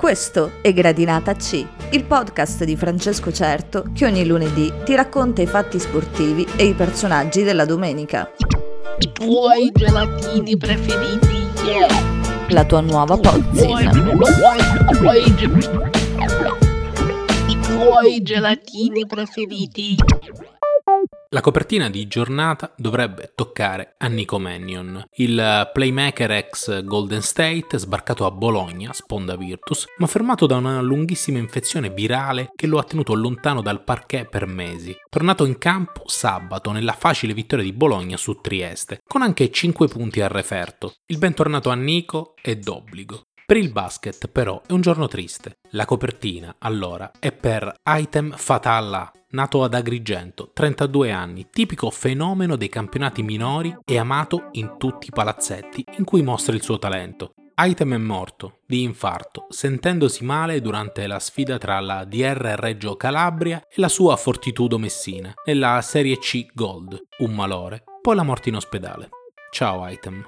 Questo è Gradinata C, il podcast di Francesco Certo che ogni lunedì ti racconta i fatti sportivi e i personaggi della domenica. I tuoi gelatini preferiti. La tua nuova pozzina. I tuoi gelatini preferiti. La copertina di giornata dovrebbe toccare a Nico Mannion, il playmaker ex Golden State sbarcato a Bologna, sponda Virtus, ma fermato da una lunghissima infezione virale che lo ha tenuto lontano dal parquet per mesi. Tornato in campo sabato nella facile vittoria di Bologna su Trieste, con anche 5 punti al referto. Il bentornato a Nico è d'obbligo. Per il basket però è un giorno triste. La copertina, allora, è per Item Fatalla, nato ad Agrigento, 32 anni, tipico fenomeno dei campionati minori e amato in tutti i palazzetti in cui mostra il suo talento. Item è morto di infarto, sentendosi male durante la sfida tra la DR Reggio Calabria e la sua Fortitudo Messina, nella Serie C Gold, un malore, poi la morte in ospedale. Ciao Item.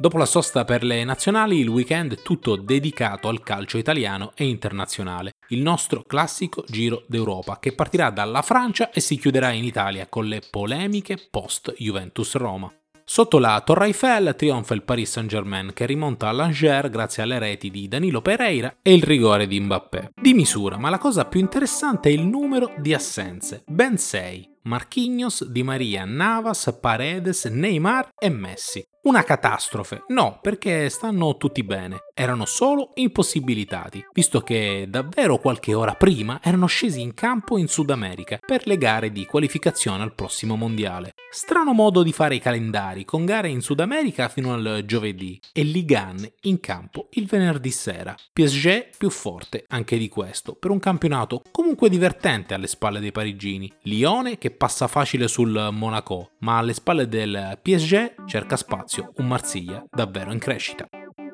Dopo la sosta per le nazionali, il weekend è tutto dedicato al calcio italiano e internazionale, il nostro classico Giro d'Europa che partirà dalla Francia e si chiuderà in Italia con le polemiche post Juventus Roma. Sotto la Torre Eiffel trionfa il Paris Saint-Germain che rimonta all'Angers grazie alle reti di Danilo Pereira e il rigore di Mbappé. Di misura, ma la cosa più interessante è il numero di assenze, ben 6. Marquinhos, Di Maria, Navas, Paredes, Neymar e Messi. Una catastrofe? No, perché stanno tutti bene. Erano solo impossibilitati, visto che davvero qualche ora prima erano scesi in campo in Sud America per le gare di qualificazione al prossimo mondiale. Strano modo di fare i calendari, con gare in Sud America fino al giovedì e Ligan in campo il venerdì sera. PSG più forte anche di questo, per un campionato comunque divertente alle spalle dei parigini. Lione che passa facile sul Monaco, ma alle spalle del PSG cerca spazio un Marsiglia davvero in crescita.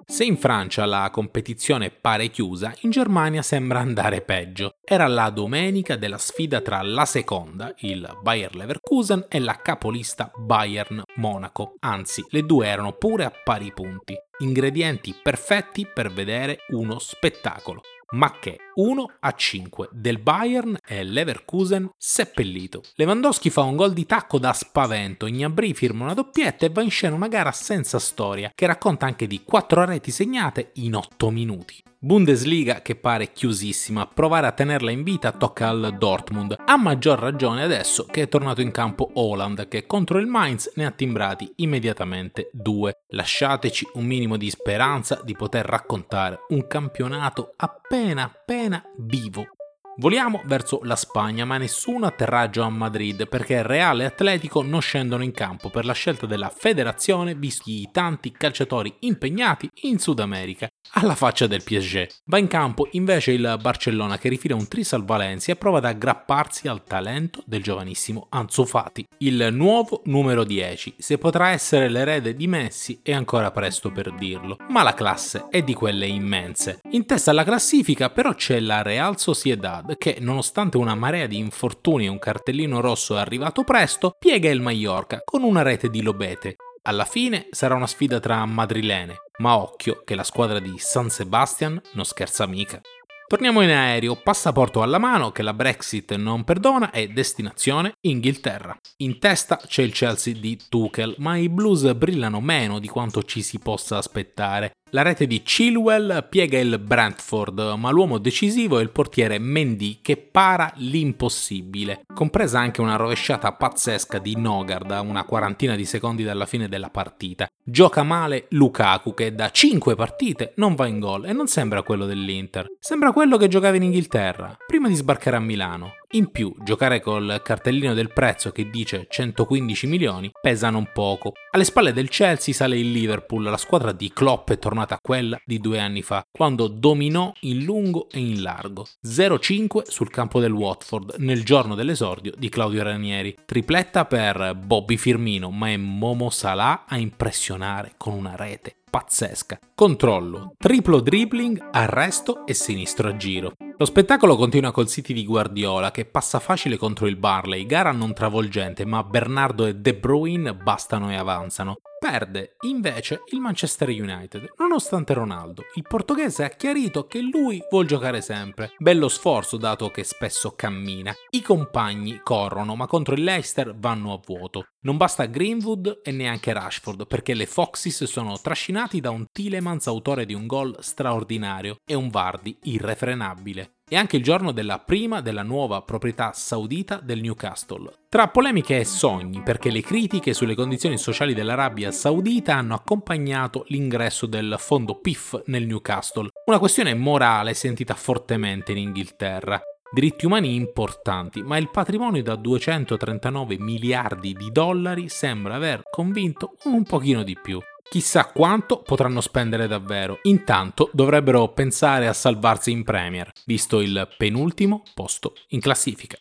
Se in Francia la competizione pare chiusa, in Germania sembra andare peggio. Era la domenica della sfida tra la seconda, il Bayer Leverkusen, e la capolista Bayern Monaco, anzi le due erano pure a pari punti. Ingredienti perfetti per vedere uno spettacolo ma che 1 a 5 del Bayern e Leverkusen seppellito. Lewandowski fa un gol di tacco da spavento, Gnabry firma una doppietta e va in scena una gara senza storia che racconta anche di 4 reti segnate in 8 minuti. Bundesliga che pare chiusissima, provare a tenerla in vita tocca al Dortmund, a maggior ragione adesso che è tornato in campo Holland che contro il Mainz ne ha timbrati immediatamente due. Lasciateci un minimo di speranza di poter raccontare un campionato appena appena vivo Voliamo verso la Spagna, ma nessun atterraggio a Madrid perché Real e Atletico non scendono in campo per la scelta della federazione visti i tanti calciatori impegnati in Sud America. Alla faccia del PSG. Va in campo invece il Barcellona che rifila un tris al Valencia e prova ad aggrapparsi al talento del giovanissimo Ansu Fati, il nuovo numero 10. Se potrà essere l'erede di Messi è ancora presto per dirlo, ma la classe è di quelle immense. In testa alla classifica però c'è la Real Sociedad che, nonostante una marea di infortuni e un cartellino rosso arrivato presto, piega il Mallorca con una rete di lobete. Alla fine sarà una sfida tra madrilene, ma occhio che la squadra di San Sebastian non scherza mica. Torniamo in aereo, passaporto alla mano che la Brexit non perdona e destinazione Inghilterra. In testa c'è il Chelsea di Tuchel, ma i Blues brillano meno di quanto ci si possa aspettare. La rete di Chilwell piega il Brentford, ma l'uomo decisivo è il portiere Mendy che para l'impossibile, compresa anche una rovesciata pazzesca di Nogard a una quarantina di secondi dalla fine della partita. Gioca male Lukaku che da 5 partite non va in gol e non sembra quello dell'Inter, sembra quello che giocava in Inghilterra, prima di sbarcare a Milano. In più, giocare col cartellino del prezzo che dice 115 milioni pesa non poco. Alle spalle del Chelsea sale il Liverpool, la squadra di Klopp è tornata quella di due anni fa, quando dominò in lungo e in largo. 0-5 sul campo del Watford nel giorno dell'esordio di Claudio Ranieri. Tripletta per Bobby Firmino, ma è Momo Salah a impressionare con una rete pazzesca. Controllo, triplo dribbling, arresto e sinistro a giro. Lo spettacolo continua col City di Guardiola che passa facile contro il Barley, gara non travolgente, ma Bernardo e De Bruyne bastano e avanzano. Perde invece il Manchester United, nonostante Ronaldo. Il portoghese ha chiarito che lui vuole giocare sempre. Bello sforzo dato che spesso cammina. I compagni corrono, ma contro il Leicester vanno a vuoto. Non basta Greenwood e neanche Rashford, perché le Foxes sono trascinati da un Tilemans autore di un gol straordinario e un Vardy irrefrenabile. È anche il giorno della prima della nuova proprietà saudita del Newcastle. Tra polemiche e sogni, perché le critiche sulle condizioni sociali dell'Arabia Saudita hanno accompagnato l'ingresso del fondo PIF nel Newcastle, una questione morale sentita fortemente in Inghilterra. Diritti umani importanti, ma il patrimonio da 239 miliardi di dollari sembra aver convinto un pochino di più. Chissà quanto potranno spendere davvero. Intanto dovrebbero pensare a salvarsi in Premier, visto il penultimo posto in classifica.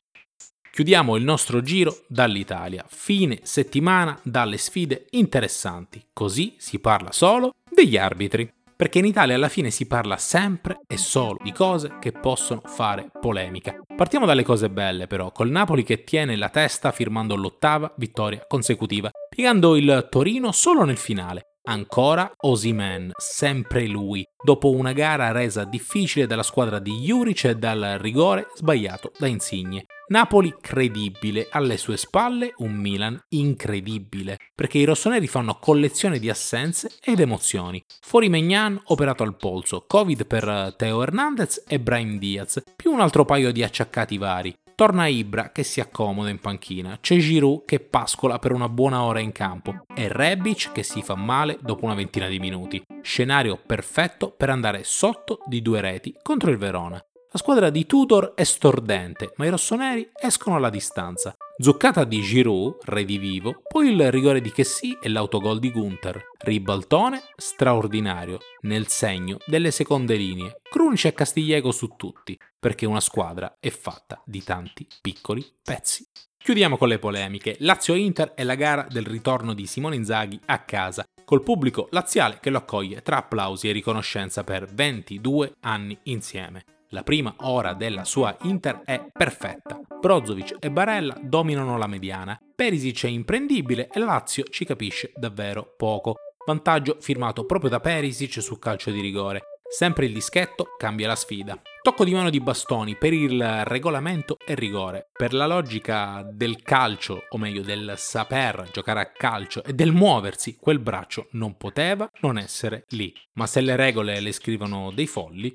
Chiudiamo il nostro giro dall'Italia. Fine settimana dalle sfide interessanti. Così si parla solo degli arbitri. Perché in Italia alla fine si parla sempre e solo di cose che possono fare polemica. Partiamo dalle cose belle però, col Napoli che tiene la testa firmando l'ottava vittoria consecutiva, piegando il Torino solo nel finale Ancora Osimen, sempre lui, dopo una gara resa difficile dalla squadra di Juric e dal rigore sbagliato da Insigne. Napoli credibile, alle sue spalle un Milan incredibile, perché i rossoneri fanno collezione di assenze ed emozioni. Fuori Megnan operato al polso, Covid per Teo Hernandez e Brian Diaz, più un altro paio di acciaccati vari. Torna Ibra che si accomoda in panchina, c'è Giroud che pascola per una buona ora in campo e Rebic che si fa male dopo una ventina di minuti. Scenario perfetto per andare sotto di due reti contro il Verona. La squadra di Tudor è stordente, ma i rossoneri escono alla distanza. Zuccata di Giroud, redivivo, poi il rigore di Chessy e l'autogol di Gunther. Ribaltone straordinario, nel segno delle seconde linee. Crunice e Castigliego su tutti, perché una squadra è fatta di tanti piccoli pezzi. Chiudiamo con le polemiche. Lazio-Inter è la gara del ritorno di Simone Inzaghi a casa, col pubblico laziale che lo accoglie tra applausi e riconoscenza per 22 anni insieme. La prima ora della sua Inter è perfetta. Brozovic e Barella dominano la mediana. Perisic è imprendibile e Lazio ci capisce davvero poco. Vantaggio firmato proprio da Perisic sul calcio di rigore. Sempre il dischetto cambia la sfida. Tocco di mano di bastoni per il regolamento e rigore. Per la logica del calcio, o meglio del saper giocare a calcio e del muoversi, quel braccio non poteva non essere lì. Ma se le regole le scrivono dei folli,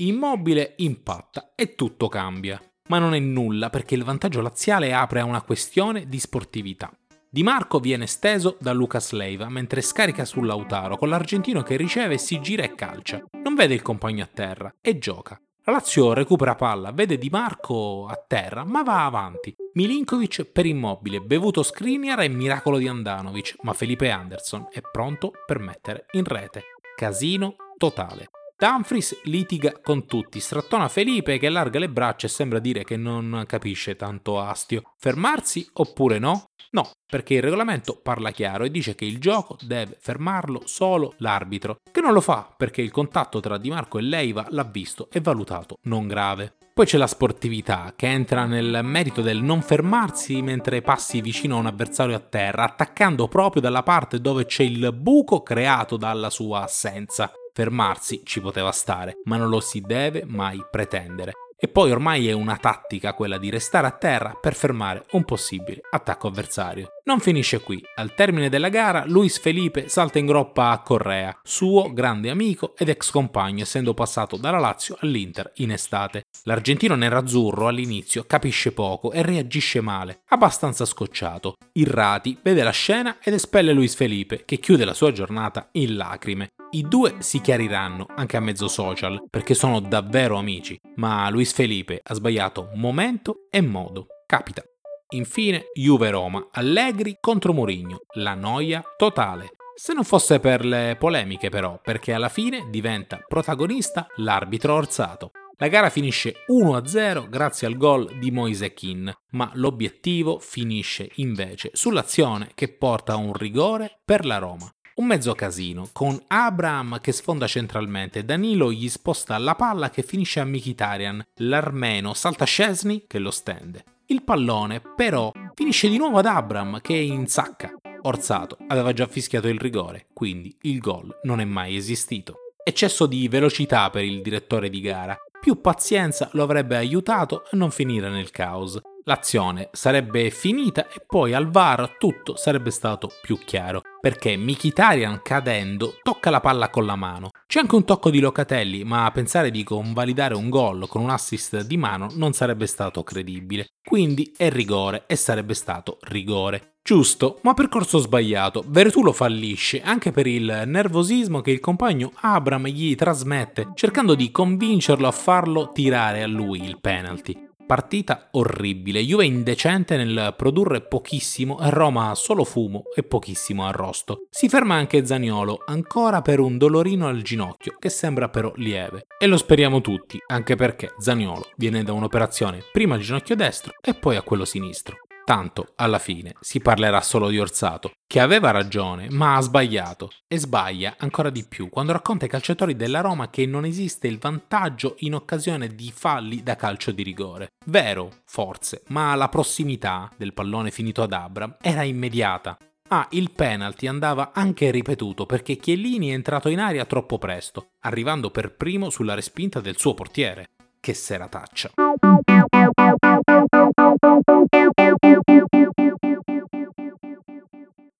Immobile impatta e tutto cambia. Ma non è nulla perché il vantaggio laziale apre a una questione di sportività. Di Marco viene steso da Lucas Leiva mentre scarica su Lautaro con l'argentino che riceve, si gira e calcia. Non vede il compagno a terra e gioca. La Lazio recupera palla, vede Di Marco a terra, ma va avanti. Milinkovic per immobile, bevuto Skriniar e miracolo di Andanovic, ma Felipe Anderson è pronto per mettere in rete. Casino totale. Dumfries litiga con tutti, strattona Felipe che allarga le braccia e sembra dire che non capisce tanto astio. Fermarsi oppure no? No, perché il regolamento parla chiaro e dice che il gioco deve fermarlo solo l'arbitro, che non lo fa perché il contatto tra Di Marco e Leiva l'ha visto e valutato non grave. Poi c'è la sportività che entra nel merito del non fermarsi mentre passi vicino a un avversario a terra, attaccando proprio dalla parte dove c'è il buco creato dalla sua assenza. Fermarsi ci poteva stare, ma non lo si deve mai pretendere. E poi ormai è una tattica quella di restare a terra per fermare un possibile attacco avversario. Non finisce qui. Al termine della gara, Luis Felipe salta in groppa a Correa, suo grande amico ed ex compagno, essendo passato dalla Lazio all'Inter in estate. L'argentino nerazzurro all'inizio capisce poco e reagisce male, abbastanza scocciato. Irrati, vede la scena ed espelle Luis Felipe, che chiude la sua giornata in lacrime. I due si chiariranno anche a mezzo social perché sono davvero amici, ma Luis Felipe ha sbagliato momento e modo. Capita. Infine, Juve-Roma, Allegri contro Mourinho, la noia totale. Se non fosse per le polemiche però, perché alla fine diventa protagonista l'arbitro orzato. La gara finisce 1-0 grazie al gol di Moise Keane, ma l'obiettivo finisce invece sull'azione che porta a un rigore per la Roma. Un mezzo casino, con Abraham che sfonda centralmente, Danilo gli sposta la palla che finisce a Mkhitaryan, l'armeno salta Scesni che lo stende. Il pallone però finisce di nuovo ad Abram che insacca. Orsato aveva già fischiato il rigore, quindi il gol non è mai esistito. Eccesso di velocità per il direttore di gara. Più pazienza lo avrebbe aiutato a non finire nel caos. L'azione sarebbe finita e poi al VAR tutto sarebbe stato più chiaro, perché Mikitarian cadendo tocca la palla con la mano. C'è anche un tocco di Locatelli, ma pensare di convalidare un gol con un assist di mano non sarebbe stato credibile. Quindi è rigore e sarebbe stato rigore. Giusto, ma percorso sbagliato. Veretù lo fallisce anche per il nervosismo che il compagno Abram gli trasmette, cercando di convincerlo a farlo tirare a lui il penalty. Partita orribile, Juve indecente nel produrre pochissimo Roma solo fumo e pochissimo arrosto. Si ferma anche Zaniolo, ancora per un dolorino al ginocchio, che sembra però lieve. E lo speriamo tutti, anche perché Zaniolo viene da un'operazione prima al ginocchio destro e poi a quello sinistro. Tanto, alla fine, si parlerà solo di Orsato, che aveva ragione, ma ha sbagliato. E sbaglia ancora di più quando racconta ai calciatori della Roma che non esiste il vantaggio in occasione di falli da calcio di rigore. Vero, forse, ma la prossimità del pallone finito ad Abram era immediata. Ah, il penalty andava anche ripetuto perché Chiellini è entrato in aria troppo presto, arrivando per primo sulla respinta del suo portiere. Che serataccia.